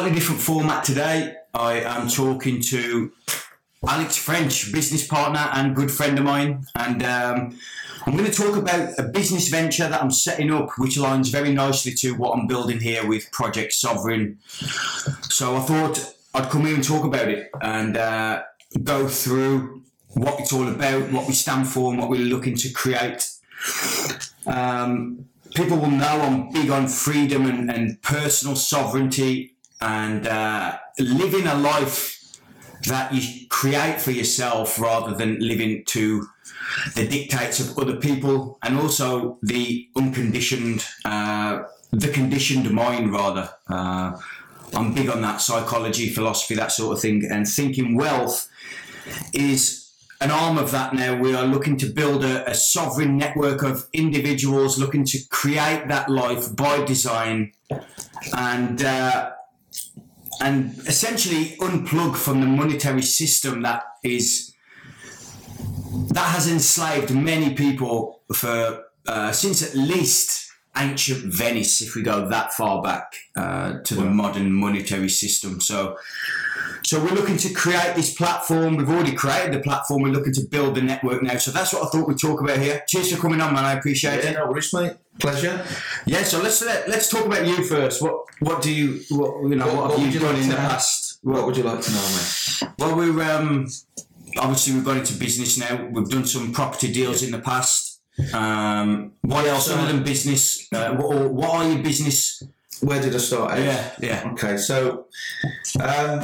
Slightly different format today. I am talking to Alex French, business partner and good friend of mine, and um, I'm going to talk about a business venture that I'm setting up, which aligns very nicely to what I'm building here with Project Sovereign. So I thought I'd come here and talk about it and uh, go through what it's all about, what we stand for, and what we're looking to create. Um, people will know I'm big on freedom and, and personal sovereignty and uh, living a life that you create for yourself rather than living to the dictates of other people and also the unconditioned, uh, the conditioned mind rather. Uh, I'm big on that psychology, philosophy, that sort of thing, and thinking wealth is an arm of that now. We are looking to build a, a sovereign network of individuals looking to create that life by design and uh, and essentially unplug from the monetary system that is that has enslaved many people for uh, since at least ancient Venice, if we go that far back uh, to the modern monetary system. So, so we're looking to create this platform. We've already created the platform. We're looking to build the network now. So that's what I thought we'd talk about here. Cheers for coming on, man. I appreciate Yeah, it. no worries, mate. Pleasure. Yeah. So let's let, let's talk about you first. What what do you what you know What- what, what have you done like in the know? past? What would you like to know, mate? Well, we're um, obviously we've gone into business now. We've done some property deals in the past. Um, what else So- other than business? Uh, what, or what are your business? Where did I start? Yeah, yeah. Okay, so um,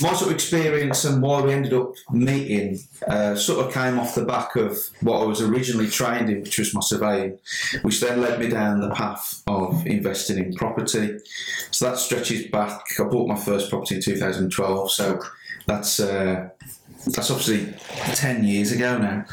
my sort of experience and why we ended up meeting uh, sort of came off the back of what I was originally trained in, which was my surveying, which then led me down the path of investing in property. So that stretches back. I bought my first property in 2012, so that's uh, that's obviously 10 years ago now.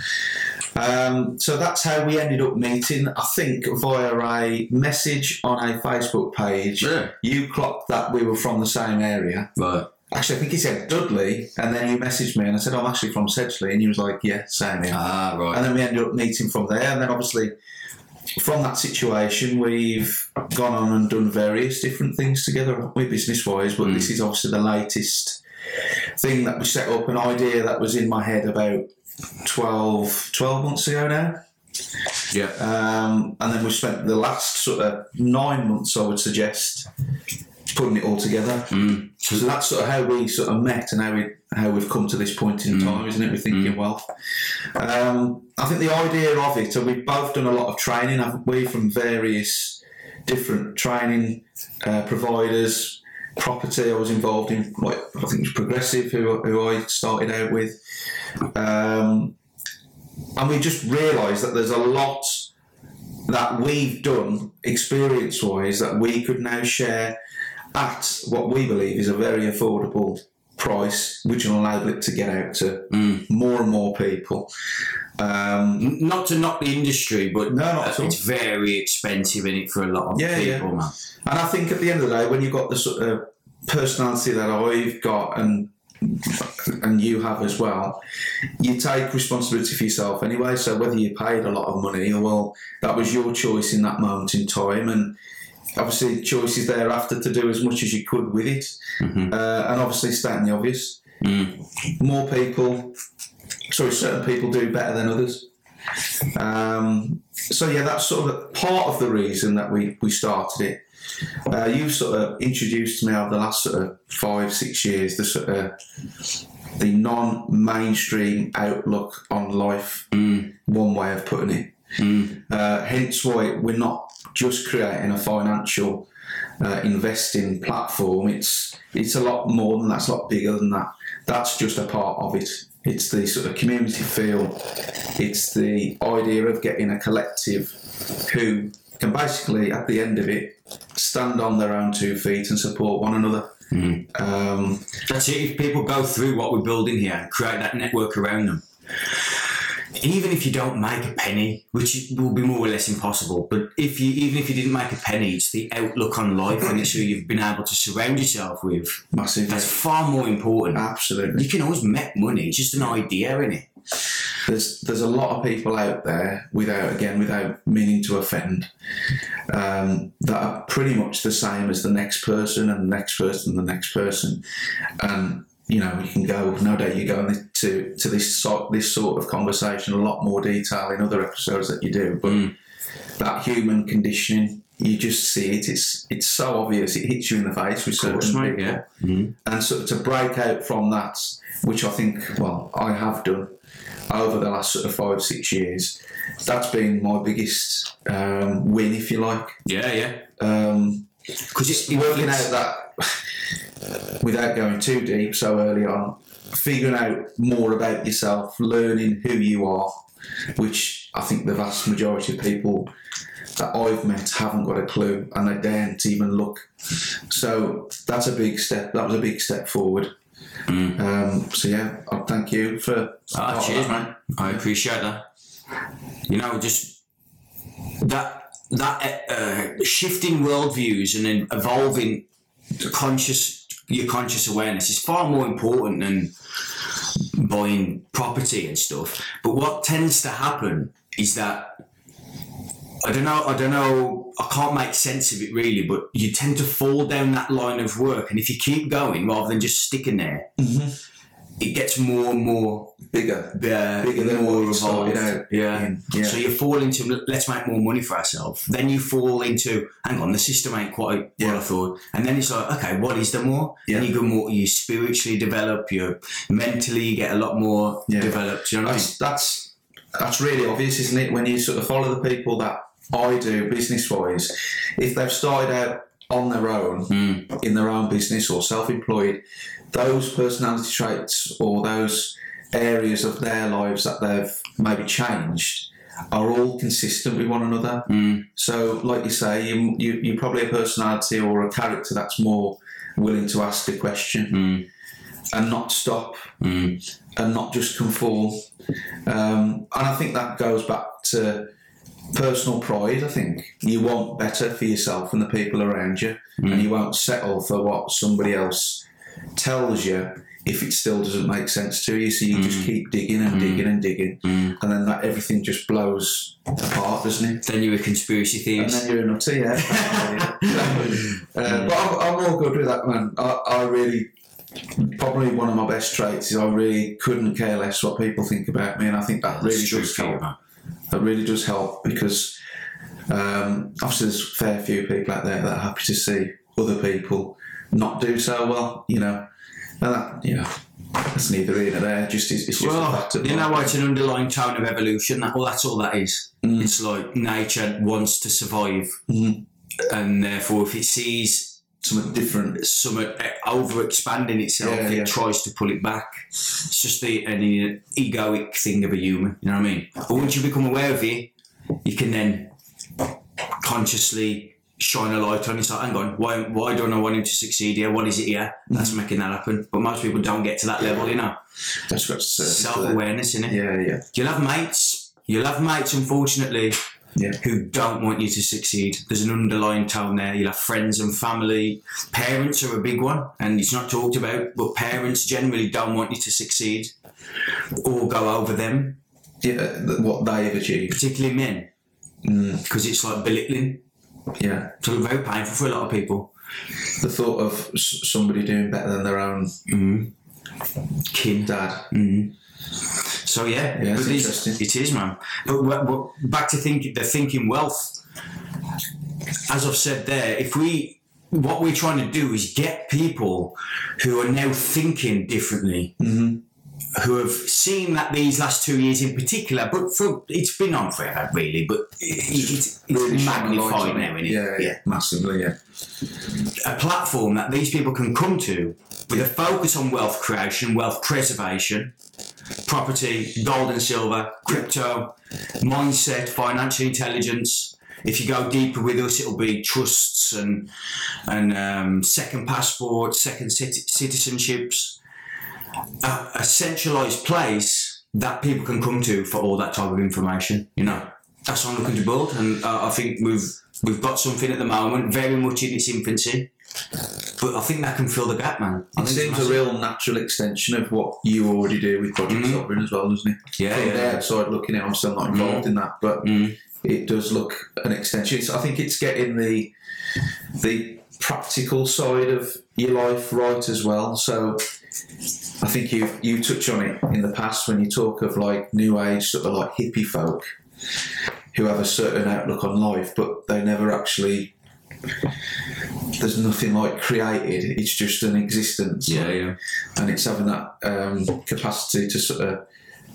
Um, so that's how we ended up meeting. I think via a message on a Facebook page. Yeah. You clocked that we were from the same area. Right. Actually, I think he said Dudley, and then you messaged me, and I said I'm actually from Sedgley, and he was like, "Yeah, same here." Ah, right. And then we ended up meeting from there, and then obviously from that situation, we've gone on and done various different things together, we business wise. But this is obviously the latest thing that we set up, an idea that was in my head about 12, 12 months ago now. Yeah. Um, and then we spent the last sort of nine months, I would suggest, putting it all together. Mm. So that's sort of how we sort of met and how we how we've come to this point in time, isn't it? We're thinking well. Um, I think the idea of it, and we've both done a lot of training, haven't we, from various different training uh, providers. Property, I was involved in, like I think it was Progressive, who, who I started out with, um, and we just realised that there's a lot that we've done experience-wise that we could now share at what we believe is a very affordable price, which will enable it to get out to Mm. more and more people. Um, Not to knock the industry, but No, not all. it's very expensive in it for a lot of Yeah, yeah. people, man. and I think at the end of the day, when you've got the sort of personality that I've got and and you have as well, you take responsibility for yourself anyway. So whether you paid a lot of money or well, that was your choice in that moment in time, and obviously choices thereafter to do as much as you could with it, Mhm. uh, and obviously stating the obvious. Mm. more people, sorry, certain people do better than others. Um, so yeah, that's sort of part of the reason that we, we started it. Uh, you've sort of introduced to me over the last sort of five, six years the sort of the non-mainstream outlook on life. Mm. One way of putting it. Mm. Uh, hence why we're not just creating a financial uh, investing platform. It's it's a lot more than that. It's a lot bigger than that. That's just a part of it. It's the sort of community feel. It's the idea of getting a collective who can basically, at the end of it, stand on their own two feet and support one another. Mm. Um, That's it. If people go through what we're building here create that network around them, even if you don't make a penny, which will be more or less impossible, but if you even if you didn't make a penny, it's the outlook on life and it's who you've been able to surround yourself with. Massive. That's far more important. Absolutely. You can always make money, it's just an idea, isn't it? There's there's a lot of people out there without again without meaning to offend um, that are pretty much the same as the next person and the next person and the next person, and you know you can go no doubt you go into to this sort this sort of conversation a lot more detail in other episodes that you do, but Mm. that human conditioning you just see it. It's it's so obvious. It hits you in the face with certain course, people yeah. Mhm. and so to break out from that, which I think, well, I have done over the last sort of five six years, that's been my biggest um, win, if you like. Yeah, yeah. Um, Because it's working out that without going too deep so early on, figuring out more about yourself, learning who you are, which I think the vast majority of people that I've met haven't got a clue and they daren't even look. So that's a big step. That was a big step forward. Um, so yeah, I thank you for. Ah, cheers, that, man. I appreciate that. You know, just that that uh, shifting worldviews and then evolving conscious your conscious awareness is far more important than buying property and stuff. But what tends to happen is that I don't know. I don't know. I can't make sense of it really, but you tend to fall down that line of work, and if you keep going rather than just sticking there, mm-hmm. it gets more and more Bigger. uh, Bigger than more what you started out Yeah. yeah. So you fall into let's make more money for ourselves. Then you fall into hang on, the system ain't quite Yeah. what I thought. And then it's like okay, what is the more? Yeah. Then you go more. You spiritually develop. You mentally you get a lot more Yeah. developed. You know what I mean? That's that's that's really obvious, isn't it? When you sort of follow the people that I do business wise, if they've started out on their own Mm. in their own business or self-employed, those personality traits or those areas of their lives that they've maybe changed are all consistent with one another. Mm. So, like you say, you, you you're probably a personality or a character that's more willing to ask the question Mm. and not stop Mm. and not just conform. Um, and I think that goes back to personal pride. I think you want better for yourself and the people around you, and you won't settle for what somebody else tells you if it still doesn't make sense to you. So you just keep digging and digging and digging, Mm. and then that everything just blows apart, doesn't it? Then you're a conspiracy And theorist. then you're a nutter, yeah. uh, but I'm, I'm all good with that, man. I, I really, probably one of my best traits is I really couldn't care less what people think about me, and I think that really does help. man. That really does help because um, obviously there's a fair few people out there that are happy to see other people not do so well, you know. And that, you know, that's neither here nor there. Just it's, it's just a Well, fact of you know? It's an underlying tone of evolution. That, well, that's all that is. Mm. It's like nature wants to survive, Mhm. and therefore, if it sees something different. some over expanding itself, Yeah, it yeah. tries to pull it back. It's just the an egoic thing of a human. You know what I mean? But once you become aware of it, you can then consciously shine a light on. it. It's like, hang on, why why don't I want him to succeed here? What is it here that's making that happen? But most people don't get to that level. You know, That's got self awareness in it. Yeah, yeah, You'll have mates. You'll have mates, unfortunately, Yeah. who don't want you to succeed. There's an underlying tone there. You'll have friends and family. Parents are a big one, and it's not talked about, but parents generally don't want you to succeed or go over them, yeah. What they've achieved. particularly men, Mm, because it's like belittling. Yeah. So very painful for a lot of people. The thought of s- somebody doing better than their own Mm. Kin. dad. Mm. So yeah, Yeah, these- it is, man. But, but, but back to think the thinking wealth. As I've said there, if we what we're trying to do is get people who are now thinking differently, Mm-hmm. Who have seen that these last two years in particular, but for it's been on forever really, but it, it's, it's magnified now, isn't it? Yeah, yeah, massively. Yeah, a platform that these people can come to with a focus on wealth creation, wealth preservation, property, gold and silver, crypto, mindset, financial intelligence. If you go deeper with us, it'll be trusts and and um, second passports, second cit- citizenships. A, a centralised place that people can come to for all that type of information. You know, that's what I'm looking to build, and uh, I think we've we've got something at the moment, very much in its infancy. But I think that can fill the gap, man. I It think it's seems a real natural extension of what you already do with Project Mhm. Sovereign as well, doesn't it? yeah, From the yeah. outside looking in, I'm still not involved in that, but Mm. it does look an extension. It's, I think it's getting the the practical side of your life right as well. So I think you you touch on it in the past when you talk of like new age sort of like hippie folk who have a certain outlook on life, but they never actually. There's nothing like created. It's just an existence Yeah, yeah. and it's having that um, capacity to sort of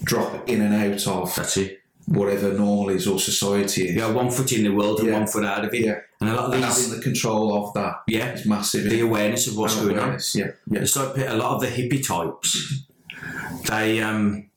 drop in and out of That's it. Whatever normal is or society is. Have one foot in the world and Yeah. one foot out of it. Yeah. And a lot of And these, having the control of that yeah, is massive. the awareness of what's going on. Yeah, yeah. It's like a lot of the hippie types. They um,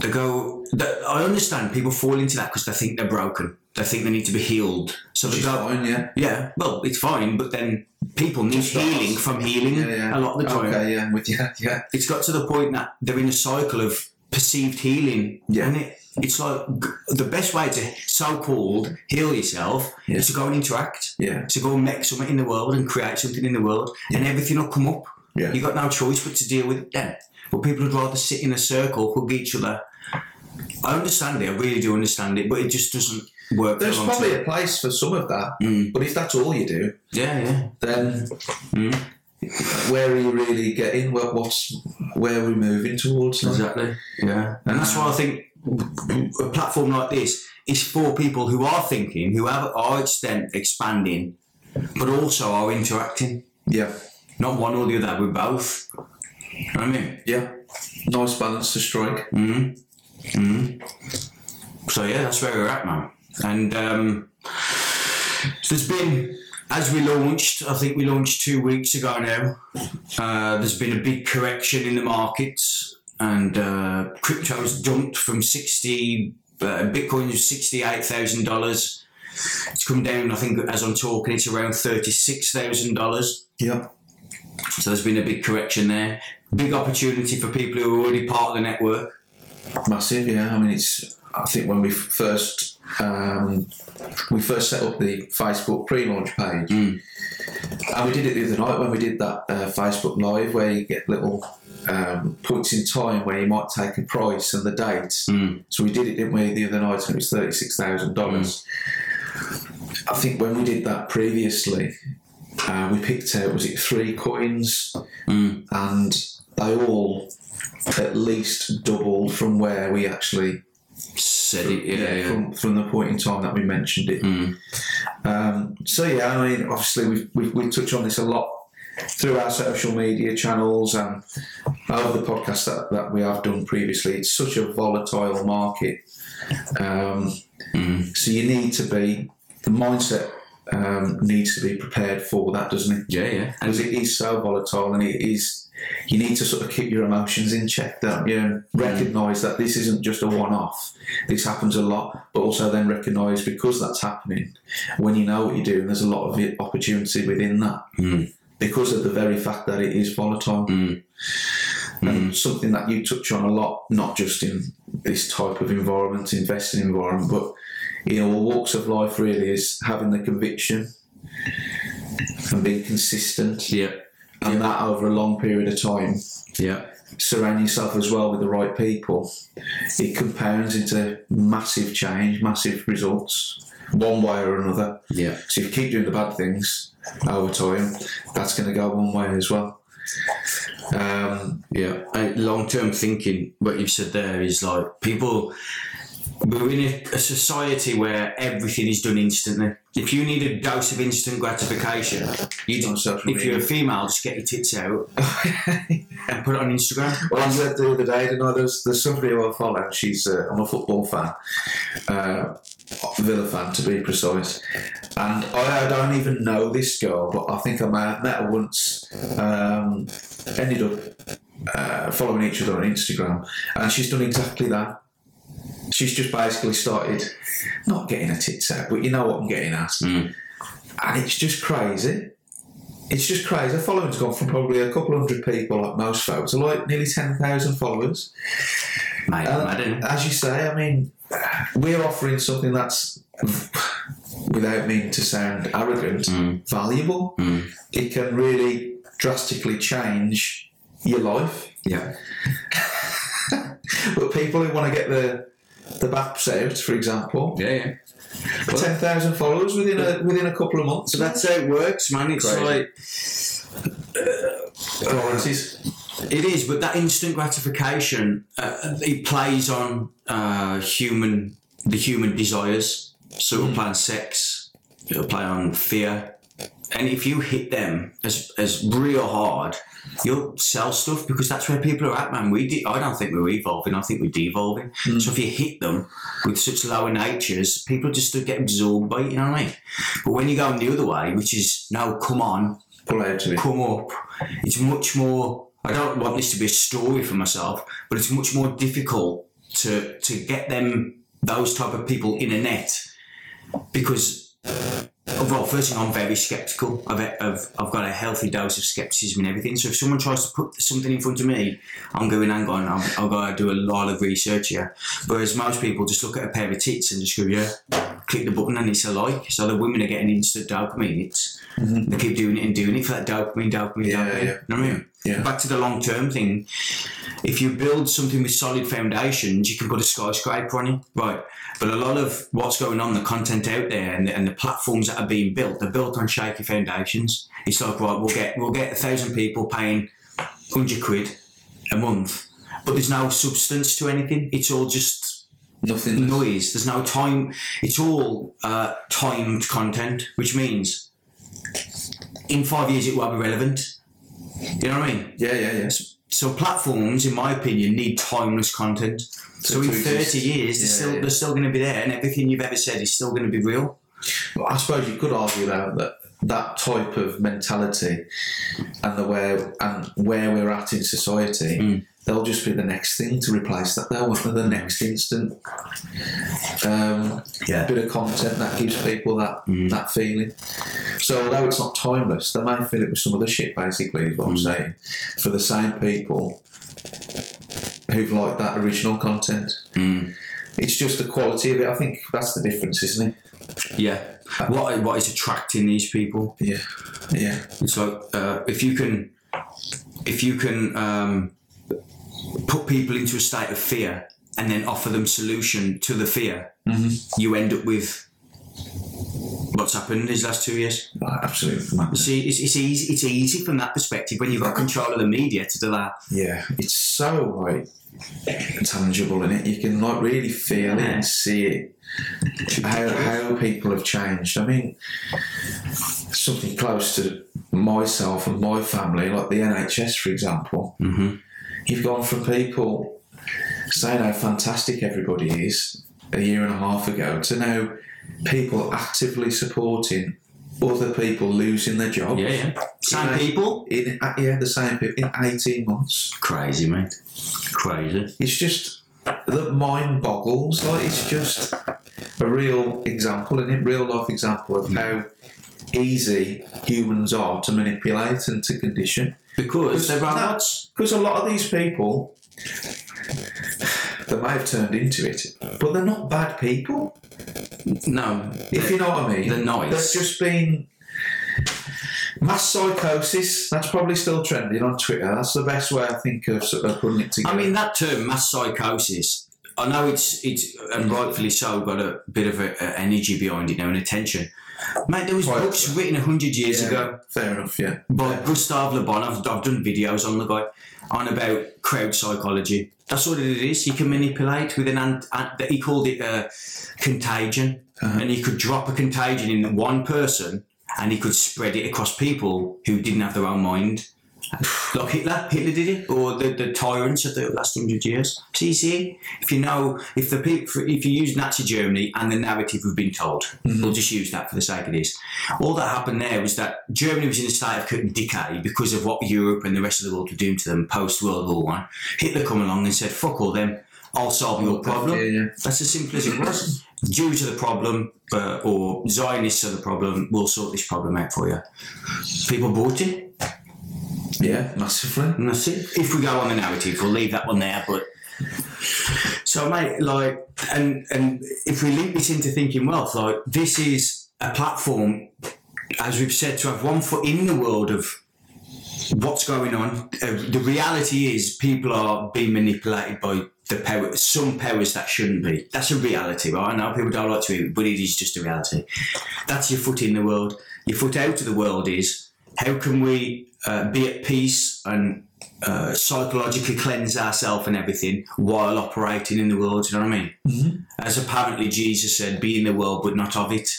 they go. They, I understand people fall into that because they think they're broken. They think they need to be healed. So they Which go. fine, yeah. Yeah, well, it's fine, but then people need Just starts. healing from healing Yeah, yeah. a lot of the time. Okay, yeah, with. Yeah, It's got to the point that they're in a cycle of perceived healing. Yeah. And it, it's like the best way to so called heal yourself Yeah. is to go and interact, yeah, to go and make something in the world and create something in the world, and everything will come up. Yeah. you got no choice but to deal with it then. But people would rather sit in a circle, hug each other. I understand it, I really do understand it, but it just doesn't work. There's probably time. a place for some of that, Mm. but if that's all you do, Yeah, yeah. then Mm. Where are you really getting? What, what's where are we moving towards? now? Exactly. Yeah. And that's why I think a platform like this is for people who are thinking, who have, are extent expanding, but also are interacting. Yeah, Not one or the other, we're both. You know I mean? yeah. Nice balance to strike. hmm hmm So yeah, that's where we're at, man. And um, so there's been, as we launched, I think we launched two weeks ago now. Uh, there's been a big correction in the markets, and uh, crypto's jumped from sixty. Uh, Bitcoin is sixty-eight thousand dollars. It's come down. I think as I'm talking, it's around thirty-six thousand dollars. Yeah, So there's been a big correction there. Big opportunity for people who are already part of the network. massive. Yeah, I mean, it's. I think when we first um, we first set up the Facebook pre-launch page, Mm. and we did it the other night when we did that uh, Facebook live where you get little um, points in time where you might take a price and the date. Mm. So we did it, didn't we, the other night, and it was thirty six thousand dollars. I think when we did that previously, uh, we picked out was it three coins, Mm. and they all at least doubled from where we actually Said it, yeah, yeah. from, from the point in time that we mentioned it. Mm. Um, so yeah, I mean, obviously we've, we've we touch on this a lot through our social media channels and other podcasts that, that we have done previously. It's such a volatile market, um, Mm. so you need to be the mindset um, needs to be prepared for that, doesn't it? Yeah, yeah. Because it is so volatile and it is. You need to sort of keep your emotions in check, don't you? And recognise that this isn't just a one-off. This happens a lot, but also then recognise because that's happening. When you know what you're doing, there's a lot of opportunity within that Mm. because of the very fact that it is volatile. Mm. And something that you touch on a lot, not just in this type of environment, investing environment, but in all walks of life, really, is having the conviction and being consistent, Yeah, and that over a long period of time. yeah. Surround yourself as well with the right people. It compounds into massive change, massive results, one way or another. Yeah. So if you keep doing the bad things over time, that's going to go one way as well. Um, Yeah, long term thinking, what you've said there is like people. We're in a, a society where everything is done instantly. If you need a dose of instant gratification, you do, if you're a female, just get your tits out and put it on Instagram. Well, I said the other day, didn't I? There's, there's somebody who I follow. She's uh, I'm a football fan, uh, Villa fan to be precise. And I, I don't even know this girl, but I think I may have met her once. Um, ended up uh, following each other on Instagram, and she's done exactly that. She's just basically started not getting a tits out, but you know what I'm getting at. Mm. And it's just crazy. it's just crazy. The following's gone from probably a couple hundred people, like most folks, to like nearly 10,000 followers. Mate, Uh, imagine. as you say, I mean, we're offering something that's, without meaning to sound arrogant, Mm. valuable. Mm. It can really drastically change your life. Yeah. But people who want to get the the baps out, for example, Yeah, yeah. ten thousand followers within a within a couple of months. So that's how it works, man. It's Crazy. like priorities. it is, but that instant gratification uh, it plays on uh, human the human desires. So it'll play on sex. It'll play on fear. And if you hit them as as real hard, you'll sell stuff because that's where people are at, man. We de- I don't think we're evolving. I think we're devolving. Hmm. So if you hit them with such lower natures, people just get absorbed by it. You know what I mean? But when you go the other way, which is no, come on, Pull out to it. come up. It's much more. I don't want this to be a story for myself, but it's much more difficult to to get them those type of people in a net because. Uh, well, first thing, I'm very sceptical. I've, I've, I've got a healthy dose of skepticism and everything. So if someone tries to put something in front of me, I'm going, hang on, I've, I've got to do a lot of research here. Whereas most people just look at a pair of tits and just go, yeah, click the button and it's a like. So the women are getting instant dopamine hits. Mm-hmm. They keep doing it and doing it for that dopamine, dopamine, Yeah, dopamine. yeah. You know what I mean? Yeah. Back to the long term thing. If you build something with solid foundations, you can put a skyscraper on it, right? But a lot of what's going on, the content out there, and the, and the platforms that are being built, they're built on shaky foundations. It's like, right, we'll get we'll get a thousand people paying hundred quid a month, but there's no substance to anything. It's all just Nothing. noise. There's no time. It's all uh, timed content, which means in five years it won't be relevant. You know what I mean? Yeah, yeah, yeah. So platforms, in my opinion, need timeless content. So in thirty years, they're still yeah. they're still going to be there, and everything you've ever said is still going to be real. I suppose you could argue though that that type of mentality and the where and where we're at in society, Mm. They'll just be the next thing to replace that. They'll want the next instant um, Yeah. bit of content that gives people that Mm. that feeling. So although it's not timeless, they may feel it with some other shit. Basically, is what I'm Mm. saying. For the same people who've liked that original content. Mm. It's just the quality of it. I think that's the difference, isn't it? Yeah. What what is attracting these people? Yeah, yeah. It's like uh, if you can, if you can um, put people into a state of fear and then offer them solution to the fear, you end up with what's happened these last two years. Absolutely. Madness. see, it's, it's easy. It's easy from that perspective when you've got control of the media to do that. Yeah, it's so like tangible in it. You can like really feel it and see it. How how people have changed. I mean, something close to myself and my family, like the NHS, for example. Mm-hmm. You've gone from people saying how fantastic everybody is a year and a half ago to now people actively supporting other people losing their jobs. Yeah, yeah. Same Yeah. people. In, yeah, the same people in 18 months. Crazy, mate. Crazy. It's just the mind boggles. Like it's just a real example, and a real life example of mm. how easy humans are to manipulate and to condition. Because. Because a lot of these people, they may have turned into it, but they're not bad people. No. If you know what I mean. they're nice. They've just been. Mass psychosis, that's probably still trending on Twitter. That's the best way I think of sort of putting it together. I mean, that term, mass psychosis, I know it's, it's and rightfully so, got a bit of a, a energy behind it now and attention. Mate, there was Quite. books written 100 years Yeah, ago Fair enough, yeah. by Gustave Le Bon. I've, I've done videos on the guy on about crowd psychology. That's what it is. You can manipulate with an, ant, ant, he called it uh, contagion. Uh-huh. And he could drop a contagion in one person and he could spread it across people who didn't have their own mind. Like Hitler, Hitler did it, or the, the tyrants of the last hundred years. You see, if you know, if the people, if you use Nazi Germany and the narrative we've been told, we'll just use that for the sake of this. All that happened there was that Germany was in a state of decay because of what Europe and the rest of the world were doing to them post World War One. Hitler come along and said, "Fuck all them. I'll solve your problem. Yeah, yeah. That's as simple as it was. Jews are the problem, uh, or Zionists are the problem. We'll sort this problem out for you. People bought it, Yeah, massively. and that's it. If we go on the narrative, we'll leave that one there. But so, mate, like, and and if we link this into thinking wealth, like, this is a platform, as we've said, to have one foot in the world of what's going on. Uh, the reality is, people are being manipulated by the power, some powers that shouldn't be. That's a reality, right? I know people don't like to hear it, but it is just a reality. That's your foot in the world. Your foot out of the world is how can we uh, be at peace and uh, psychologically cleanse ourselves and everything while operating in the world. You know what I mean? Mm-hmm. As apparently Jesus said, "Be in the world, but not of it."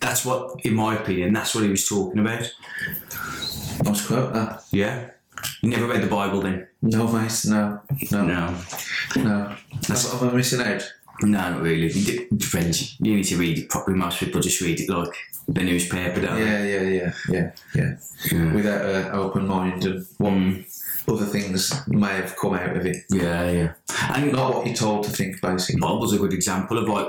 That's what, in my opinion, that's what he was talking about. Nice quote, that. Yeah. You never read the Bible then? No, mate, no. No, no. No. That's what I'm missing out? No, not really. It depends. You need to read it properly. Most people just read it like the newspaper, don't Yeah, yeah, yeah, yeah, yeah. Yeah. Without an open mind and what Mm. other things may have come out of it. Yeah, yeah. And Not what you're told to think, basically. Bible's a good example of like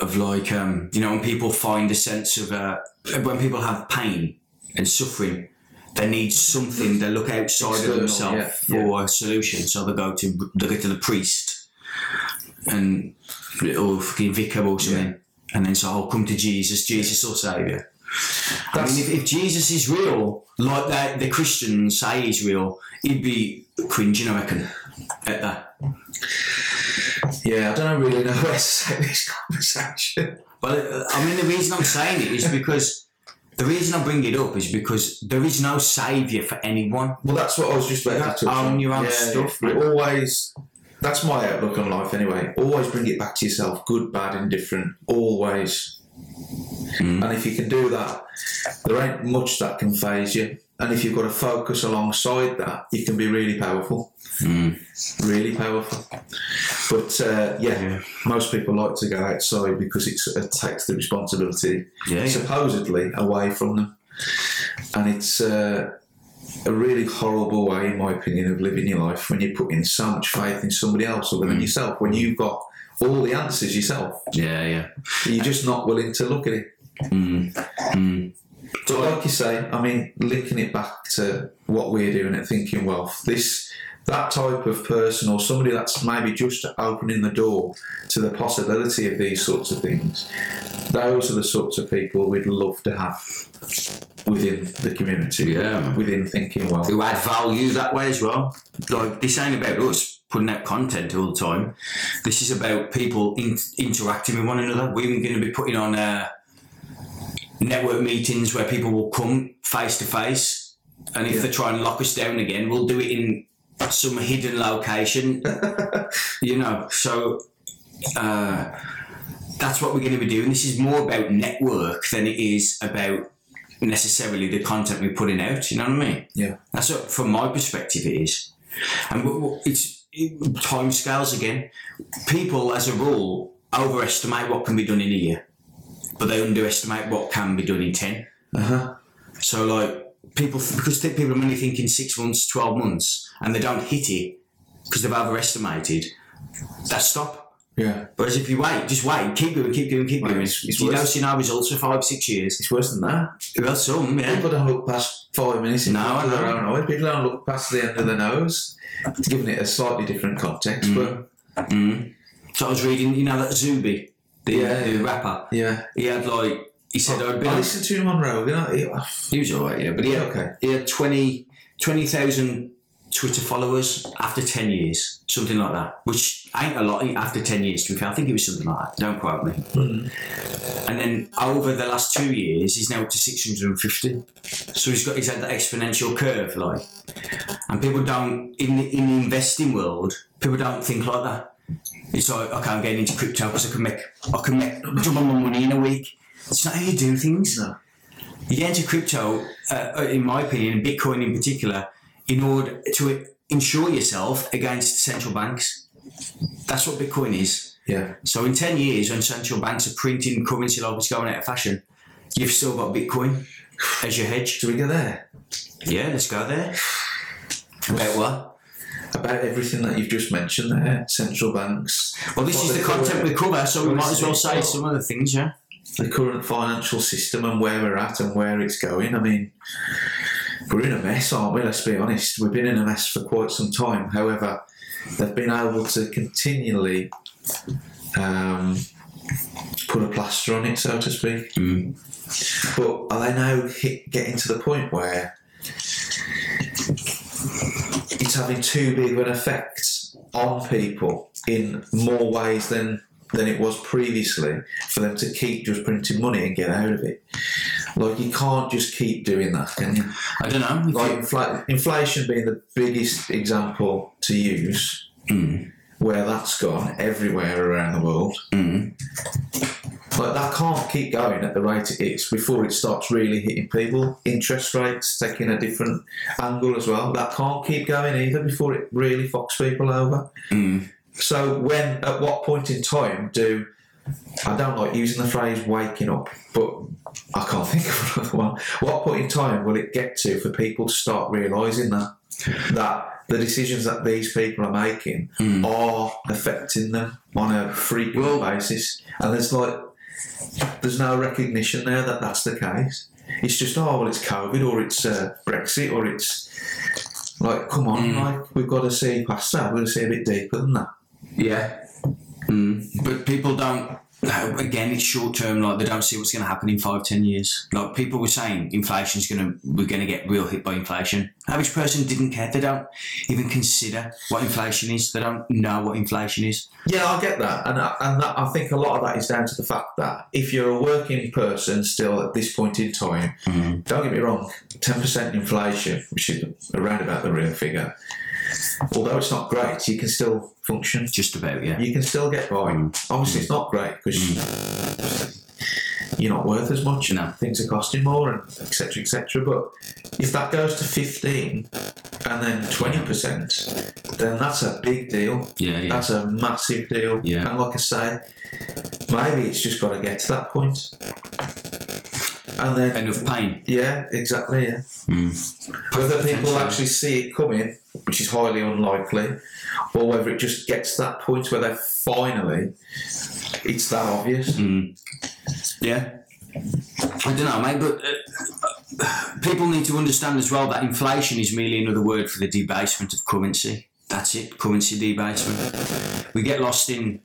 of like um, you know when people find a sense of uh, when people have pain and suffering they need something they look outside External, of themselves yeah, for a solution so they go to they go to the priest and or fucking vicar or something and then so I'll come to Jesus Jesus will save you I mean if, if Jesus is real like that the Christians say he's real he'd be cringing I reckon at that Yeah, I don't really know where to say this conversation. But uh, I mean, the reason I'm saying it is because the reason I bring it up is because there is no saviour for anyone. Well, that's what I was just about to own your own stuff, You man. always. That's my outlook on life, anyway. Always bring it back to yourself, good, bad, indifferent. Always. Mm. And if you can do that, there ain't much that can faze you. And if you've got a focus alongside that, you can be really powerful. Mm. Really powerful. But uh, yeah, Yeah. most people like to go outside because it's, it takes the responsibility Yeah, yeah. supposedly away from them. And it's uh, a really horrible way, in my opinion, of living your life when you're putting so much faith in somebody else other than yourself, when you've got all the answers yourself. yeah, yeah. You're just not willing to look at it. Mm. Mm. But like you say, I mean, linking it back to what we're doing at Thinking Wealth, this that type of person or somebody that's maybe just opening the door to the possibility of these sorts of things, those are the sorts of people we'd love to have within the community. Yeah. Within Thinking Wealth. Who add value that way as well. Like this ain't about us putting out content all the time. This is about people in, interacting with one another. We're going to be putting on uh, network meetings where people will come face to face, and if Yeah. they try and lock us down again, we'll do it in some hidden location. you know, so uh, that's what we're going to be doing. This is more about network than it is about necessarily the content we're putting out. You know what I mean? Yeah. That's what, from my perspective, it is. And it's it, time scales again. People, as a rule, overestimate what can be done in a year, but they underestimate what can be done in 10. Uh-huh. So, like, people, because people are only thinking six months, 12 months, and they don't hit it because they've overestimated, that's stop. Yeah. Whereas if you wait, just wait, keep doing, keep doing, keep Well, doing. it's- it's you don't see no results for five, six years. It's worse than that. Well, some, yeah. People don't look past five minutes in No, I their know. own eye. People don't look past the end of the nose. It's Giving it a slightly different context, Mm. but Mm. So I was reading, you know, that Zuby, the, Yeah, the yeah. rapper. yeah. He had like, he said, I'd been I listened to him on Rogan. I- he was alright, yeah, but he had, Okay. he had 20 20,000 Twitter followers after 10 years, something like that, which ain't a lot after 10 years, to be fair. I think it was something like that, don't quote me. And then over the last two years, he's now up to 650. So he's got he's had that exponential curve, like. And people don't, in the, in the investing world, people don't think like that. It's like, okay, I'm getting into crypto because I can make, I can make double my money in a week. It's not how you do things. No. You get into crypto, uh, in my opinion, Bitcoin in particular, in order to insure yourself against central banks. That's what Bitcoin is. Yeah. So in 10 years, when central banks are printing currency like it's going out of fashion, you've still got Bitcoin as your hedge. Do we go there? Yeah, let's go there. About what? about everything that you've just mentioned there. Central banks, Well, this What is the content we cover, so we might as well say some of the things, yeah. the current financial system, and where we're at and where it's going. I mean, we're in a mess, aren't we? Let's be honest. We've been in a mess for quite some time. However, they've been able to continually um, put a plaster on it, so to speak. Mm. But are they now hit, getting to the point where it's having too big of an effect on people in more ways than than it was previously for them to keep just printing money and get out of it? Like you can't just keep doing that, can you? I don't know. Like infl- inflation being the biggest example to use, Mm. where that's gone everywhere around the world. Mm. Like that can't keep going at the rate it is before it starts really hitting people. Interest rates taking a different angle as well. That can't keep going either before it really fucks people over. Mm. So when at what point in time do I don't like using the phrase waking up, but I can't think of another one. What point in time will it get to for people to start realising that that the decisions that these people are making Mm. are affecting them on a frequent Well- basis, and there's like there's no recognition there that that's the case. It's just oh well, it's COVID or it's uh, Brexit or it's like come on, Mm. like we've got to see past that. We've got to see a bit deeper than that. Yeah. Mm. But people don't. Again, it's short term. Like they don't see what's going to happen in five, ten years. Like people were saying, inflation's going to. We're going to get real hit by inflation. Average person didn't care. They don't even consider what inflation is. They don't know what inflation is. Yeah, I get that, and I, and that, I think a lot of that is down to the fact that if you're a working person still at this point in time, Mm. don't get me wrong, ten percent inflation, which is around about the real figure, although it's not great, you can still function. Just about, yeah. You can still get by. Obviously, it's mm. not great because mm. you're not worth as much. No. Things are costing more, and etc. etc. But if that goes to fifteen and then twenty percent, then that's a big deal. Yeah, yeah. That's a massive deal. Yeah. And like I say, maybe it's just got to get to that point. And then, Enough pain. yeah, exactly, yeah. Mm. Whether people actually see it coming, which is highly unlikely, or whether it just gets to that point where they finally, it's that obvious. Mm. Yeah. I don't know, mate, but uh, people need to understand as well that inflation is merely another word for the debasement of currency. That's it, currency debasement. We get lost in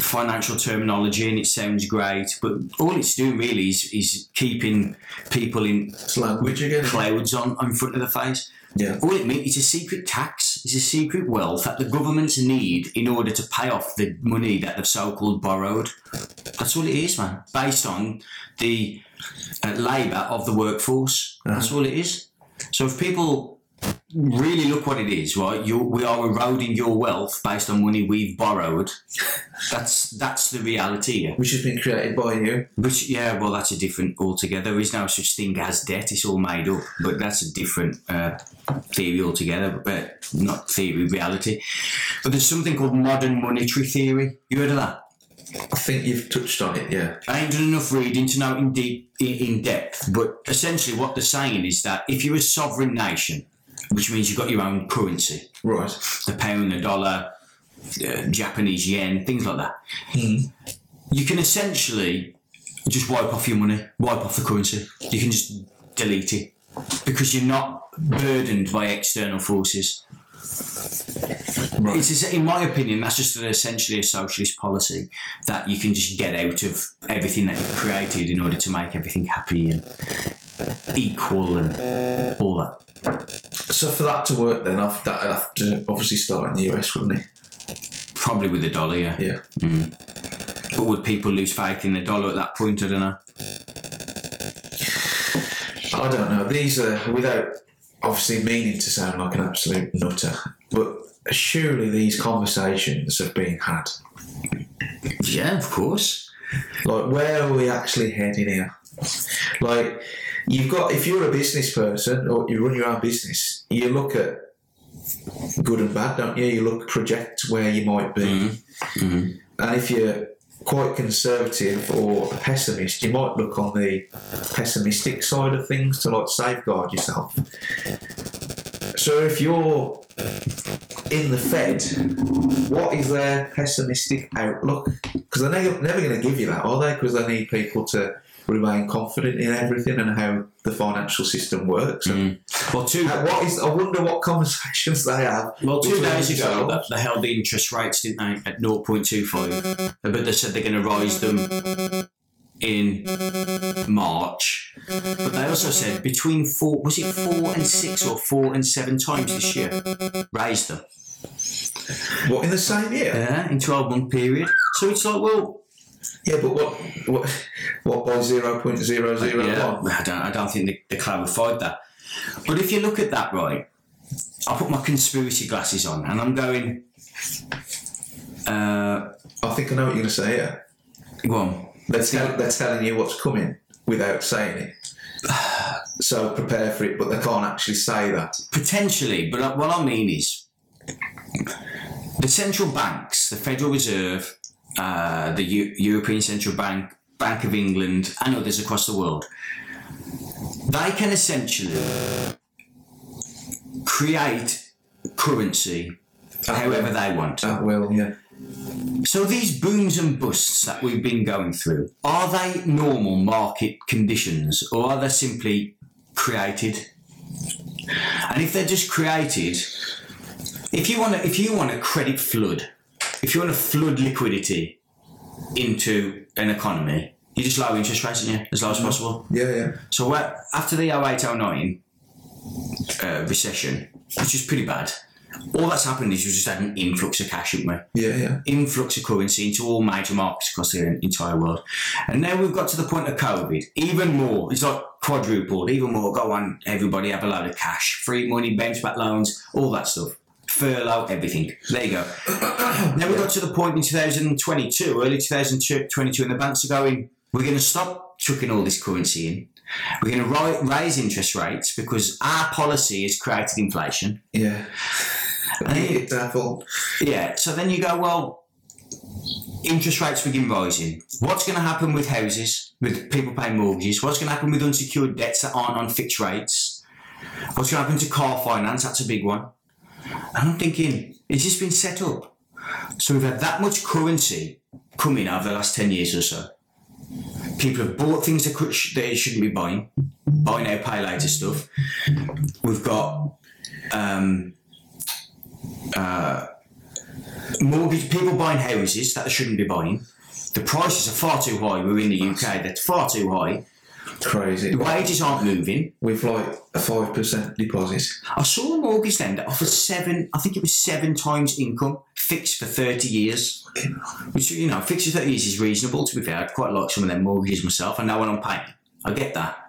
financial terminology and it sounds great, but all it's doing really is, is keeping people in language again. clouds on in front of the face. Yeah. All it means it's a secret tax. It's a secret wealth that the governments need in order to pay off the money that they've so-called borrowed. That's all it is, man. Based on the uh, labour of the workforce. That's all it is. So if people really look what it is, right? you we are eroding your wealth based on money we've borrowed. That's that's the reality. Which has been created by you. Which, yeah, well, that's a different altogether. There is no such thing as debt. It's all made up. But that's a different uh, theory altogether. But not theory, reality. But there's something called modern monetary theory. You heard of that? I think you've touched on it, yeah. I ain't done enough reading to know in deep in depth. But essentially, what they're saying is that if you're a sovereign nation, which means you've got your own currency, Right. the pound, the dollar, uh, Japanese yen, things like that. Mhm. You can essentially just wipe off your money, wipe off the currency. You can just delete it because you're not burdened by external forces. Right. It's in my opinion, that's just essentially a socialist policy that you can just get out of everything that you've created in order to make everything happy and equal and all that. So for that to work, then I've, that'd have to obviously start in the US, wouldn't it? Probably with the dollar, yeah. Yeah. Mm. But would people lose faith in the dollar at that point? I don't know. I don't know. These are without obviously meaning to sound like an absolute nutter, but surely these conversations have been had. Yeah, of course. Like, where are we actually heading here? Like, you've got if you're a business person or you run your own business, you look at good and bad, don't you? You look project where you might be, Mhm. and if you're quite conservative or a pessimist, you might look on the pessimistic side of things to like safeguard yourself. So if you're in the Fed, what is their pessimistic outlook? Because they're never going to give you that, are they? Because they need people to remain confident in everything and how the financial system works. And mm. Well, two what is? I wonder what conversations they have. well two days ago they, they held the interest rates, didn't they, at 0.25, but they said they're going to rise them in March. But they also said between four was it four and six or four and seven times this year raised them. What in the same year? Yeah, in twelve month period. So it's like, well, Yeah, but what? What? What by zero point zero zero yeah, one? I don't, I don't think they, they clarified that. But if you look at that, right, I put my conspiracy glasses on and I'm going. Uh, I think I know what you're going to say. Yeah, go on. they're, tell, they're telling you what's coming without saying it. So prepare for it, but they can't actually say that. Potentially, but what I mean is the central banks, the Federal Reserve, uh, the Eu- European Central Bank, Bank of England, and others across the world, they can essentially create currency however they want. That will, yeah. So these booms and busts that we've been going through, are they normal market conditions or are they simply created? And if they're just created, if you want to, if you want a credit flood, if you want to flood liquidity into an economy, you just lower interest rates, don't you, as low as possible. Yeah, yeah. So after the 08 09 uh, recession, which is pretty bad, all that's happened is we just had an influx of cash, haven't we? Yeah, yeah. influx of currency into all major markets across the entire world. And now we've got to the point of COVID, even more. It's like quadrupled, even more. Go on, everybody have a load of cash, free money, bounce back loans, all that stuff. Furlough, everything. There you go. then we got to the point in 2022, early 2022, and the banks are going, we're going to stop chucking all this currency in. We're going to ri- raise interest rates because our policy has created inflation. Yeah. Hey. It's our fault. Yeah, so then you go, well, interest rates begin rising. What's going to happen with houses, with people paying mortgages? What's going to happen with unsecured debts that aren't on fixed rates? What's going to happen to car finance? That's a big one. And I'm thinking, it's just been set up. So we've had that much currency come in over the last 10 years or so. People have bought things that, they shouldn't be buying, buying now, pay later stuff. We've got um, mortgage people buying houses that they shouldn't be buying. The prices are far too high. We're in the UK. They're far too high. Crazy. The wages aren't moving. With like a 5% deposit. I saw a mortgage lender offer seven. I think it was seven times income fixed for thirty years. Which you know, fixed for thirty years is reasonable. To be fair, I'd quite like some of their mortgages myself. I know what I'm paying. I get that.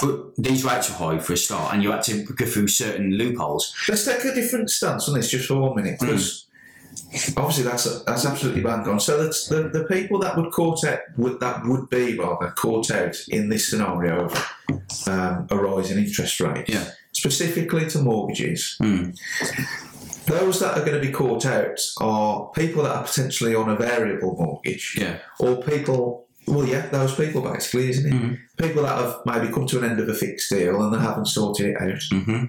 But these rates are high for a start, and you had to go through certain loopholes. Let's take a different stance on this just for one minute, because mm. Obviously that's that's absolutely bang on. So that's the, the people that would caught out would that would be rather caught out in this scenario of um, a rise in interest rates, Yeah. specifically to mortgages. Hmm. Those that are going to be caught out are people that are potentially on a variable mortgage, Yeah. or people. Well, yeah, those people basically, isn't it? People that have maybe come to an end of a fixed deal and they haven't sorted it out hmm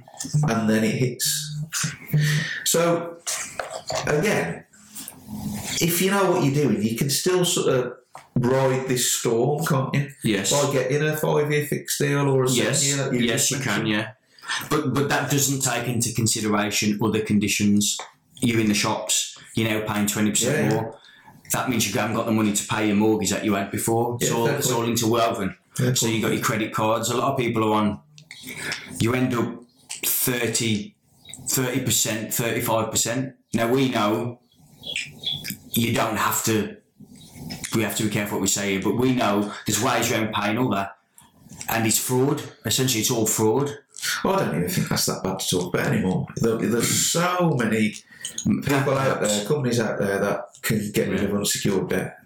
and then it hits. So, again, if you know what you're doing, you can still sort of ride this storm, can't you? Yes. By getting a five year fixed deal or a Yes, year. you yes, you can, yeah. But but that doesn't take into consideration other conditions. You're in the shops, you're now paying twenty percent Yeah, yeah. more. That means you haven't got the money to pay your mortgage that you had before. It's Yeah, all it's all interwoven. Fair So you got your credit cards. A lot of people are on. You end up 30 percent, thirty five percent. Now we know you don't have to. We have to be careful what we say here, but we know there's ways around paying all that, and it's fraud. Essentially, it's all fraud. I don't even think that's that bad to talk about anymore. There- There's so many people out there, companies out there that can get rid of unsecured debt.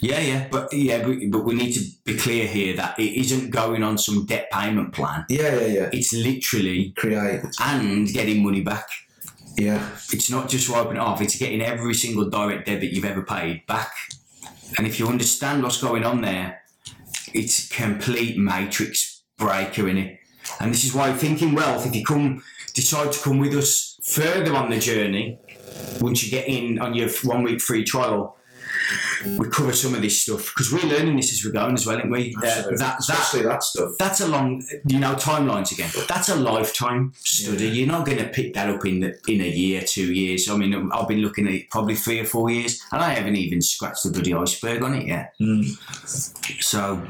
Yeah, yeah, but yeah, but, but we need to be clear here that it isn't going on some debt payment plan. Yeah, yeah, yeah. It's literally Create. and getting money back. Yeah. It's not just wiping it off; it's getting every single direct debit you've ever paid back. And if you understand what's going on there, it's a complete matrix breaker in it. And this is why thinking wealth. If you come decide to come with us further on the journey, once you get in on your one week free trial, we cover some of this stuff because we're learning this as we're going as well, aren't we? Uh, Absolutely. that, that, Especially that stuff. that's a long, you know, timelines again. That's a lifetime study. You're not going to pick that up in the, in a year, two years. I mean, I've been looking at it probably three or four years, and I haven't even scratched the bloody iceberg on it yet. Mm. So,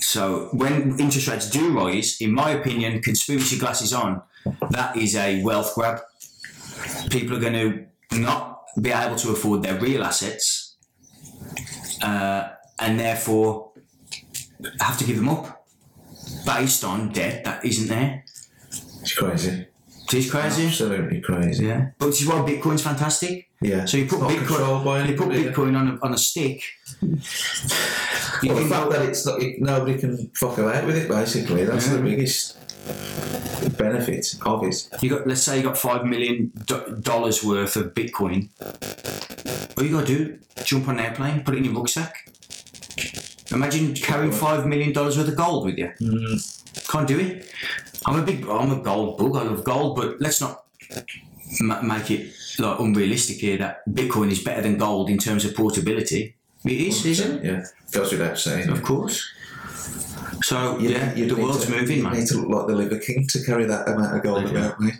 so when interest rates do rise, in my opinion, conspiracy glasses on, that is a wealth grab. People are going to not be able to afford their real assets, uh, and therefore have to give them up based on debt that isn't there. It's crazy. It is crazy. Absolutely crazy. Yeah, but this is why Bitcoin's fantastic. Yeah. So you put Not Bitcoin, controlled by you put. Bitcoin on a, on a stick. You Well, the fact that it's not, it, nobody can fuck about with it, basically, that's the biggest benefit of it. You got, let's say, you got five million dollars worth of Bitcoin. All you got to do, jump on an airplane, put it in your rucksack. Imagine carrying five million dollars worth of gold with you. Mm. Can't do it. I'm a big, I'm a gold bug. I love gold, but let's not ma- make it like unrealistic here that Bitcoin is better than gold in terms of portability. It is, isn't it? Yeah, goes without saying. Of course. So You- yeah, you'd the world's to, moving, You man. need to look like the Liver King to carry that amount of gold Yeah. about, mate.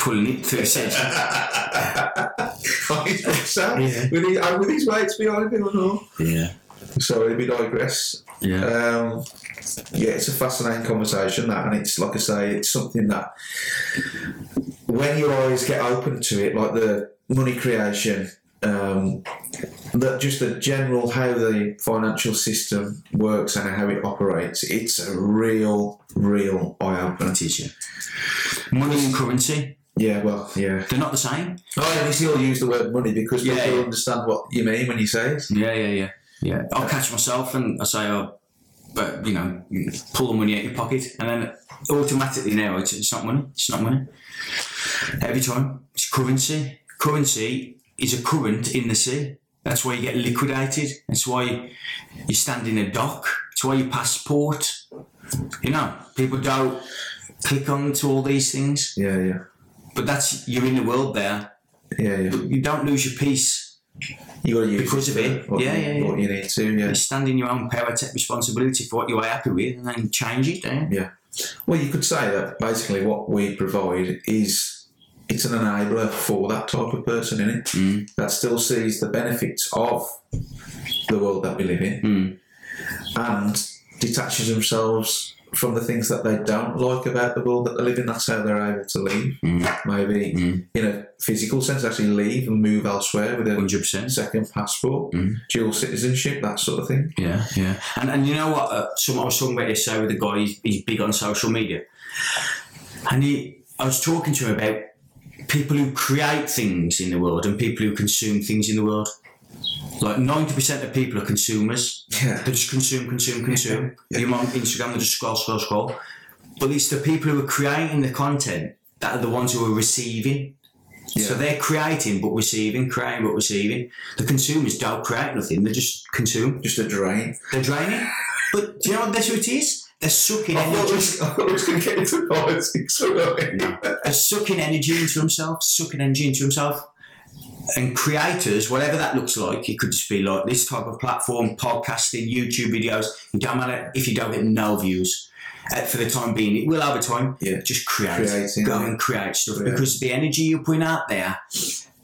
Pulling it through the centre. Yeah. with, his, and with his mates behind him and all. Yeah. Sorry, we digress. Yeah. Um, yeah, it's a fascinating conversation, that, and it's like I say, it's something that when your eyes get open to it, like the money creation, um, that just the general how the financial system works and how it operates, it's a real, real eye opener. It is, yeah. Money and currency, Yeah, well, yeah. they're not the same. I only still use the word money because Yeah, people yeah. understand what you mean when you say it. Yeah, yeah, yeah. Yeah. I'll catch myself and I say, oh, but, you know, pull the money out of your pocket and then automatically now it's, it's not money. It's not money. Every time. It's currency. Currency is a current in the sea. That's why you get liquidated. That's why you stand in a dock. It's why your passport. You know, people don't click on to all these things, Yeah, yeah, but that's you're in the world there. yeah, yeah. You don't lose your peace. You got to use Because of it. What Yeah, you, yeah, yeah. What you need to. Yeah. You stand in your own power, take responsibility for what you are happy with, and then change it. You? Well, you could say that basically what we provide is it's an enabler for that type of person in it Mm. that still sees the benefits of the world that we live in Mm. and detaches themselves from the things that they don't like about the world that they live in. That's how they're able to leave. Mm. Maybe Mm. in a physical sense, actually leave and move elsewhere with a Hundred percent. second passport, Mm. dual citizenship, that sort of thing. Yeah, yeah. And and you know what? Uh, some I was talking about yesterday with a guy. He's, he's big on social media, and he. I was talking to him about people who create things in the world and people who consume things in the world. Like ninety percent of people are consumers. Yeah. They just consume, consume, consume. Yeah. You're on Instagram, they just scroll, scroll, scroll. But it's the people who are creating the content that are the ones who are receiving. Yeah. So they're creating but receiving, creating but receiving. The consumers don't create nothing; they just consume. Just a drain. They're draining. But do you know what that's what it is? They're sucking I energy. was, I was going to get into politics. sorry. They're sucking energy into themselves, sucking energy into themselves. And creators, whatever that looks like, it could just be like this type of platform, podcasting, YouTube videos. It don't matter if you don't get no views. Uh, for the time being, it will over time. Yeah. Just create. Creating, Go yeah. and create stuff Yeah. because the energy you're putting out there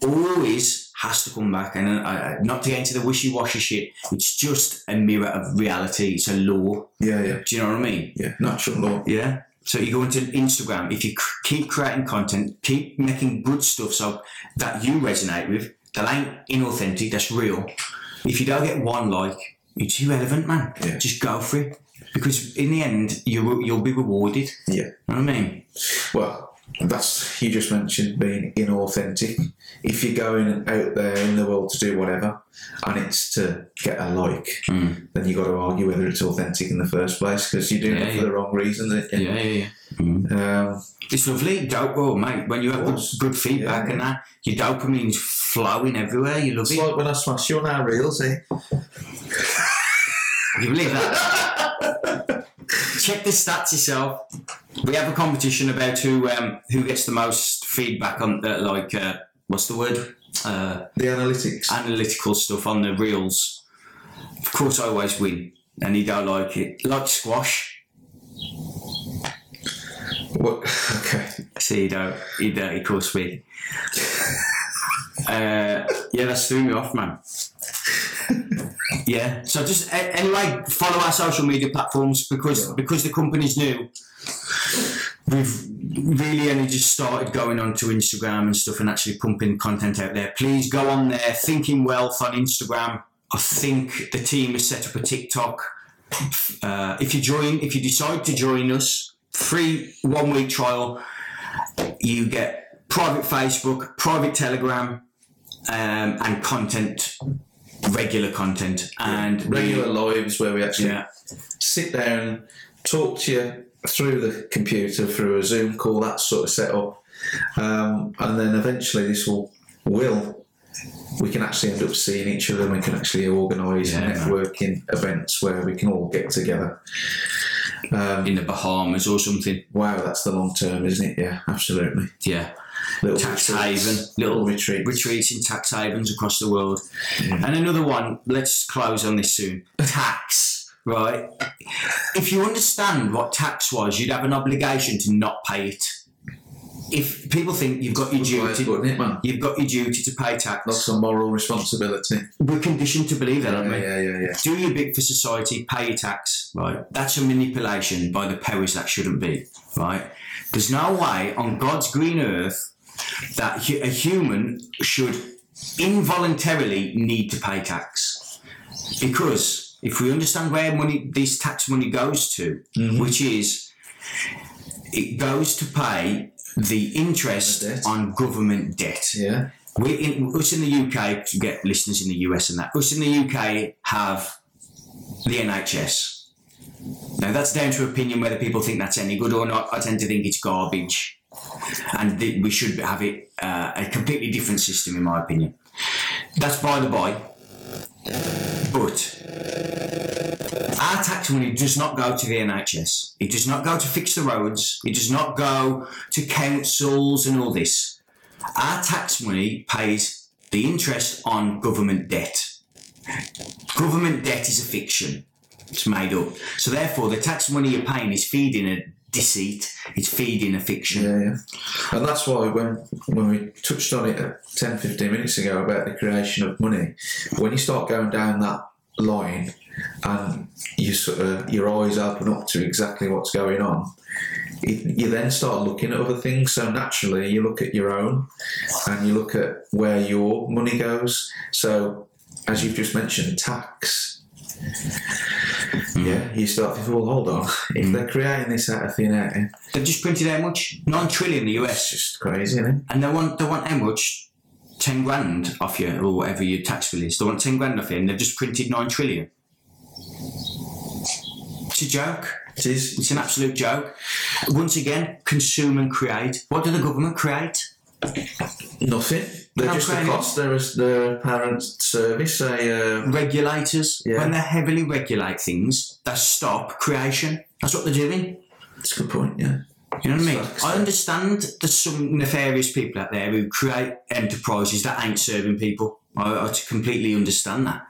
always has to come back. And uh, not to get into the wishy washy shit, it's just a mirror of reality. It's a law. Yeah, yeah, Do you know what I mean? yeah. Natural law. Yeah. So you go into Instagram. If you c- keep creating content, keep making good stuff so that you resonate with, that ain't inauthentic. That's real. If you don't get one like, it's irrelevant, man. Yeah. Just go for it because in the end, you you'll be rewarded. Yeah. You know what I mean? Well, that's you just mentioned being inauthentic. If you're going out there in the world to do whatever, and it's to get a like, Mm. then you have got to argue whether it's authentic in the first place because you're doing Yeah, it for yeah. the wrong reason. Yeah, yeah, yeah. Mm. Um, It's lovely. Dope, oh, mate. When you have good, good feedback Yeah. and that, your dopamine's flowing everywhere. You love it's it. like when I smash you on our reels, eh? You believe that? check the stats yourself. We have a competition about who um, who gets the most feedback on the, like uh, what's the word uh, The analytics. analytical stuff on the reels. Of course, I always win, and you don't like it. Like squash, What? Okay. see you don't. You don't. Of course, me. Uh, yeah, that's threw me off, man. Yeah. So just anyway, follow our social media platforms because Yeah. because the company's new. We've really only just started going onto Instagram and stuff and actually pumping content out there. Please go on there, Thinking Wealth on Instagram. I think the team has set up a TikTok. Uh, if you join, if you decide to join us, free one week trial, you get private Facebook, private Telegram, um, and content, regular content, and Regular lives where we actually yeah, sit down, and talk to you through the computer, through a Zoom call, that sort of setup. Um, and then eventually this will, will, we can actually end up seeing each other and we can actually organise Yeah. networking events where we can all get together. Um, in the Bahamas or something. wow, that's the long term, isn't it? Yeah, absolutely. Yeah, Little tax retreats, haven, little retreats. retreats in tax havens across the world. And another one, let's close on this soon. Tax, right? If you understand what tax was, you'd have an obligation to not pay it. If people think you've got your duty, it, man? you've got your duty to pay tax. That's a moral responsibility. We're conditioned to believe that, Yeah, aren't we? yeah, yeah, yeah. do your bit for society, pay your tax, right? That's a manipulation by the powers that shouldn't be, right? There's no way on God's green earth that a human should involuntarily need to pay tax. Because if we understand where money, this tax money goes to, mm-hmm. which is it goes to pay the interest on government debt. Yeah. We in us in the UK get listeners in the US and that us in the UK have the NHS. Now that's down to opinion whether people think that's any good or not. I tend to think it's garbage, and th- we should have it uh, a completely different system, in my opinion. That's by the by. But our tax money does not go to the NHS. It does not go to fix the roads. It does not go to councils and all this. Our tax money pays the interest on government debt. Government debt is a fiction. It's made up. So therefore, the tax money you're paying is feeding a deceit. It's feeding a fiction. Yeah, yeah. And that's why when when we touched on it 10, 15 minutes ago about the creation of money, when you start going down that line and you sort of your eyes open up to exactly what's going on, it, you then start looking at other things. So naturally, you look at your own and you look at where your money goes. So as you've just mentioned, tax. Mm. Yeah, you start to think, well, hold on. If mm. they're creating this out of thin air, eh? They've just printed how much? Nine trillion in the it's US. just crazy, isn't it? And they want they want how much? Ten grand off you or whatever your tax bill is. They want ten grand off you and they've just printed nine trillion. It's a joke. It is. It's an absolute joke. Once again, consume and create. What do the government create? Nothing. They're just a cost. They're a, parent service. They, uh, Regulators. Yeah. When they heavily regulate things, they stop creation. That's what they're doing. that's a good point. Yeah. You know what I mean? I yeah. understand there's some nefarious people out there who create enterprises that ain't serving people. I, I completely understand that.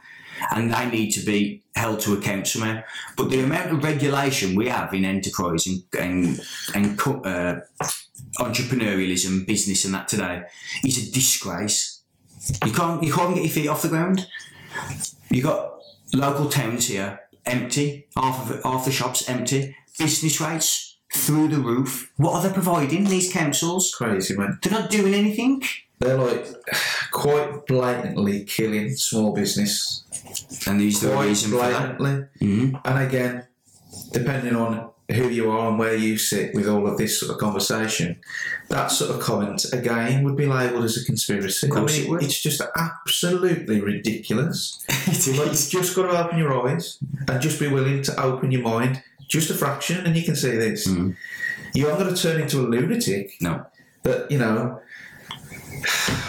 And they need to be held to account somehow. But the amount of regulation we have in enterprise and, and, and co- uh, entrepreneurialism, business, and that today is a disgrace. You can't, you can't get your feet off the ground. You got local towns here empty, half of half the shops empty, business rates through the roof. What are they providing? These councils? Crazy, man. They're not doing anything. They're like quite blatantly killing small business. And these are the Quite reason for that. blatantly. Mhm. And again, depending on who you are and where you sit with all of this sort of conversation, that sort of comment again would be labelled as a conspiracy. I mean, it it's just absolutely ridiculous. it is. Like, you've just got to open your eyes and just be willing to open your mind just a fraction, and you can see this. Mm. You aren't going to turn into a lunatic, No. but you know.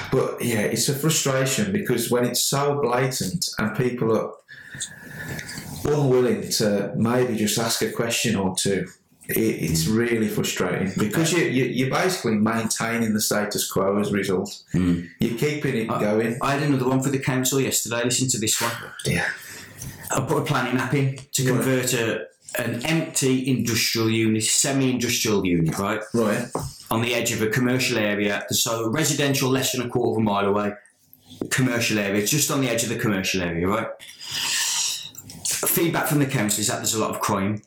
But yeah, it's a frustration because when it's so blatant and people are unwilling to maybe just ask a question or two, it, it's really frustrating because you, you, you're basically maintaining the status quo as a result. Mm. You're keeping it Uh, going. I had another one for the council yesterday. Listen to this one. Yeah. I put a planning app in to convert a, an empty industrial unit, semi-industrial unit, right, Right. on the edge of a commercial area. So residential less than a quarter of a mile away, commercial area, just on the edge of the commercial area, right. Feedback from the council is that there's a lot of crime.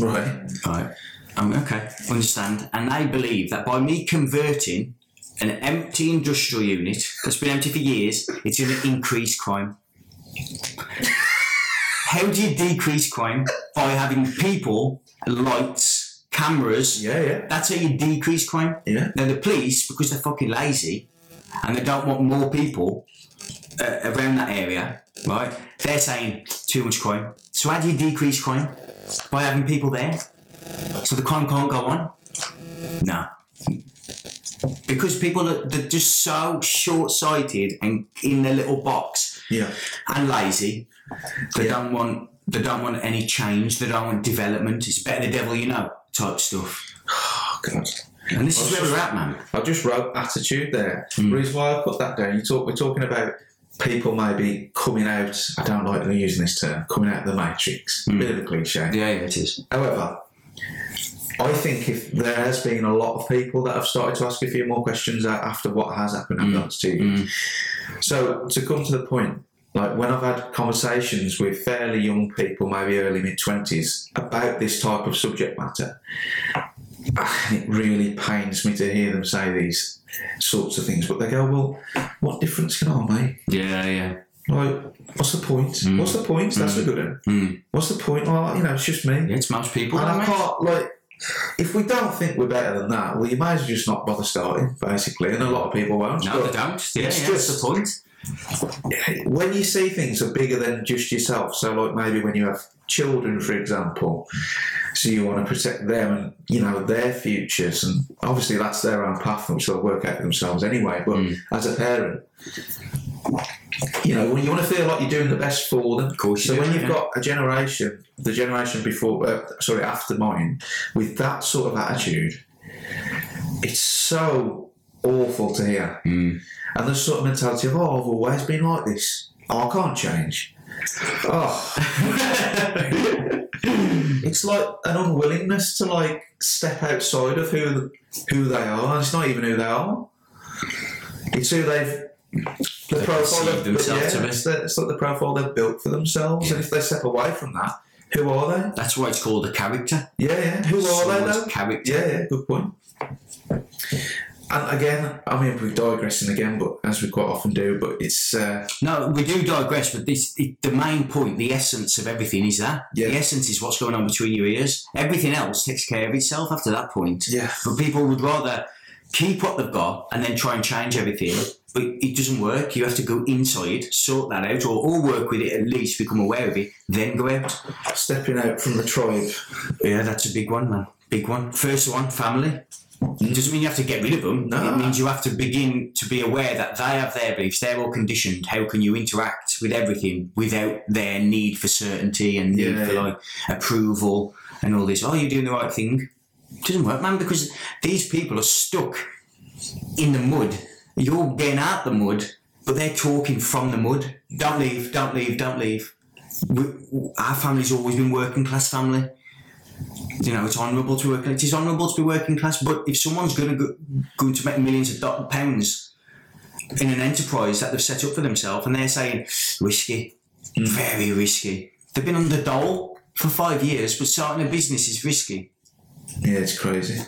Right. Right. Um, okay, understand. And they believe that by me converting an empty industrial unit that's been empty for years, it's going to increase crime. How do you decrease crime? By having people, lights, cameras. Yeah, yeah. That's how you decrease crime. Yeah. Now the police, because they're fucking lazy, and they don't want more people uh, around that area, right? They're saying too much crime. So how do you decrease crime? By having people there, so the crime can't go on. No, because people are they're just so short-sighted and in their little box Yeah. and lazy. They Yeah. don't want they don't want any change. They don't want development. It's better the devil you know type stuff. Oh, God. And this is where we're at, man. I just wrote attitude there. Mm. The reason why I put that down, you talk, we're talking about people maybe coming out, I don't like using this term, coming out of the matrix. Mm. Bit of a cliche. Yeah, yeah, it is. However, I think if there has been a lot of people that have started to ask a few more questions after what has happened the last two years. Mm. So to come to the point, like when I've had conversations with fairly young people, maybe early mid twenties, about this type of subject matter, it really pains me to hear them say these sorts of things. But they go, "Well, what difference can I make? Yeah, yeah. Like, what's the point? Mm. What's the point? That's a good one. Mm. What's the point? Well, you know, it's just me. Yeah, it's most people. And I can't like if we don't think we're better than that, well, you might as well just not bother starting, basically. And a lot of people won't. No, they don't. Yeah, it's yeah, just- the point. when you see things are bigger than just yourself, so like maybe when you have children, for example, so you want to protect them and you know their futures, and obviously that's their own path, which they'll work out themselves anyway. But Mm. as a parent. You know, you want to feel like you're doing the best for them. Of course you So do, when you've yeah. got a generation, the generation before, uh, sorry, after mine, with that sort of attitude, it's so awful to hear. Mm. And the sort of mentality of, oh, I've always been like this. I can't change. Oh, it's like an unwillingness to like step outside of who who they are. And it's not even who they are. It's who they've the They profile they've themselves yeah, it's, the, it's like the profile they've built for themselves. And if they step away from that, who are they? That's why it's called a character. Yeah, yeah. Who are they though? Character. Yeah, yeah, good point. And again, I mean, we're digressing again, but as we quite often do, but it's uh, No, we do digress, but this it, the main point, the essence of everything is that. Yeah. The essence is what's going on between your ears. Everything else takes care of itself after that point. yeah, But people would rather keep what they've got and then try and change everything. But it doesn't work. You have to go inside, sort that out, or, or work with it at least, become aware of it, then go out. stepping out from the tribe. Yeah, that's a big one, man. Big one. First one, family. It doesn't mean you have to get rid of them. No. It means you have to begin to be aware that they have their beliefs. They're all conditioned. How can you interact with everything without their need for certainty and need Yeah, for like approval and all this? Oh, you're doing the right thing. It doesn't work, man, because these people are stuck in the mud. You're getting out the mud, but they're talking from the mud. Don't leave, don't leave, don't leave. We, our family's always been working class family. You know, it's honourable to work. It is honourable to be working class, but if someone's going to go, going to make millions of pounds in an enterprise that they've set up for themselves, and they're saying risky, hmm. very risky. They've been the dole for five years, but starting a business is risky. Yeah, it's crazy.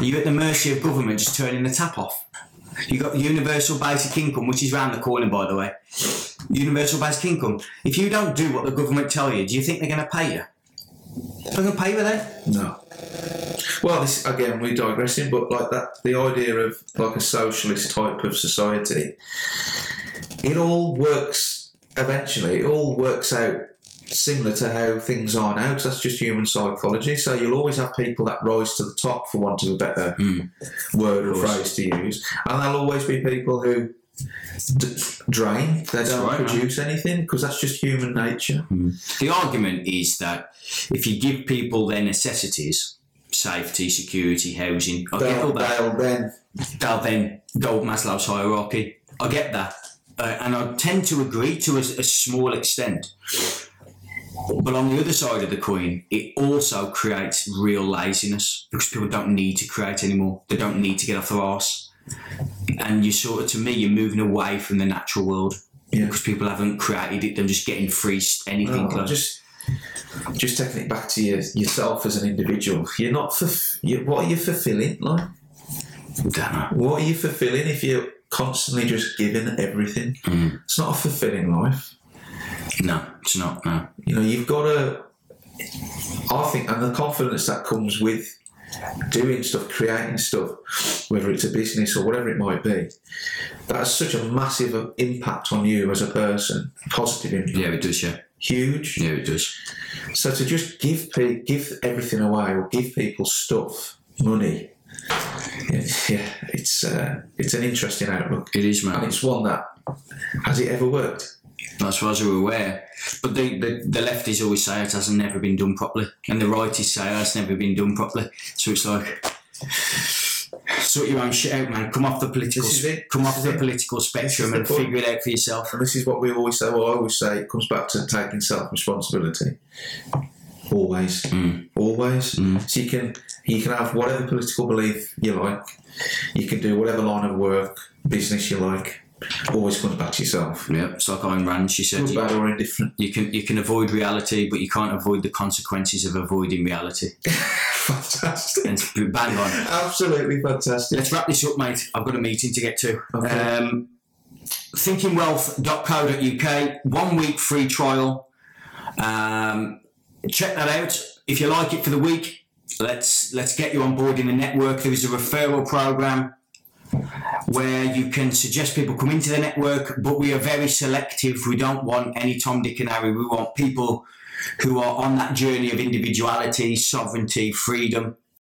You're at the mercy of government just turning the tap off. You got universal basic income, which is round the corner, by the way. Universal basic income. If you don't do what the government tell you, do you think they're going to pay you? They're going to pay you, are they? No. Well, this again, we're digressing, but like that, the idea of like a socialist type of society, it all works eventually. It all works out similar to how things are now, because that's just human psychology. So you'll always have people that rise to the top, for want of a better Mm. word or phrase to use, and there'll always be people who d- drain. They don't right, man. produce anything because that's just human nature. The argument is that if you give people their necessities, safety, security, housing, I get all that. they'll then they'll then go Maslow's hierarchy. I get that. Uh, and I tend to agree to a, a small extent. But on the other side of the coin, it also creates real laziness because people don't need to create anymore. They don't need to get off their arse. And you sort of, to me, you're moving away from the natural world Yeah. because people haven't created it. They're just getting free anything. Oh, like- just just taking it back to your, yourself as an individual. You're not fulf- you, what are you fulfilling? Like what are you fulfilling if you're constantly just giving everything? Mm. It's not a fulfilling life. No, it's not. No. You know, you've got to. I think, and the confidence that comes with doing stuff, creating stuff, whether it's a business or whatever it might be, that has such a massive impact on you as a person. Positive impact, Yeah, it does. Yeah, huge. yeah, it does. So to just give pe- give everything away or give people stuff, money, yeah, it's uh, it's an interesting outlook, It is, and man. it's one that has it ever worked? As far as we're aware. But the, the, the lefties always say it hasn't never been done properly. And the righties say it has never been done properly. So it's like, sort your own shit out, man. Come off the political, This is it. come This off the it. political spectrum and figure it out for yourself. And this is what we always say. Well, I always say it comes back to taking self responsibility. Always, Mm. always. Mm. So you can you can have whatever political belief you like. You can do whatever line of work, business you like. Always comes back to yourself. Yeah, it's like Ayn Rand. She said Good, you, bad, or indifferent. you can you can avoid reality, but you can't avoid the consequences of avoiding reality. Fantastic. And bang on. Absolutely fantastic. Let's wrap this up, mate. I've got a meeting to get to. Okay. Um, thinkingwealth.co.uk, one week free trial. Um, check that out. If you like it for the week, let's let's get you on board in the network. There is a referral program where you can suggest people come into the network, but we are very selective. We don't want any Tom, Dick, and Harry. We want people who are on that journey of individuality, sovereignty, freedom.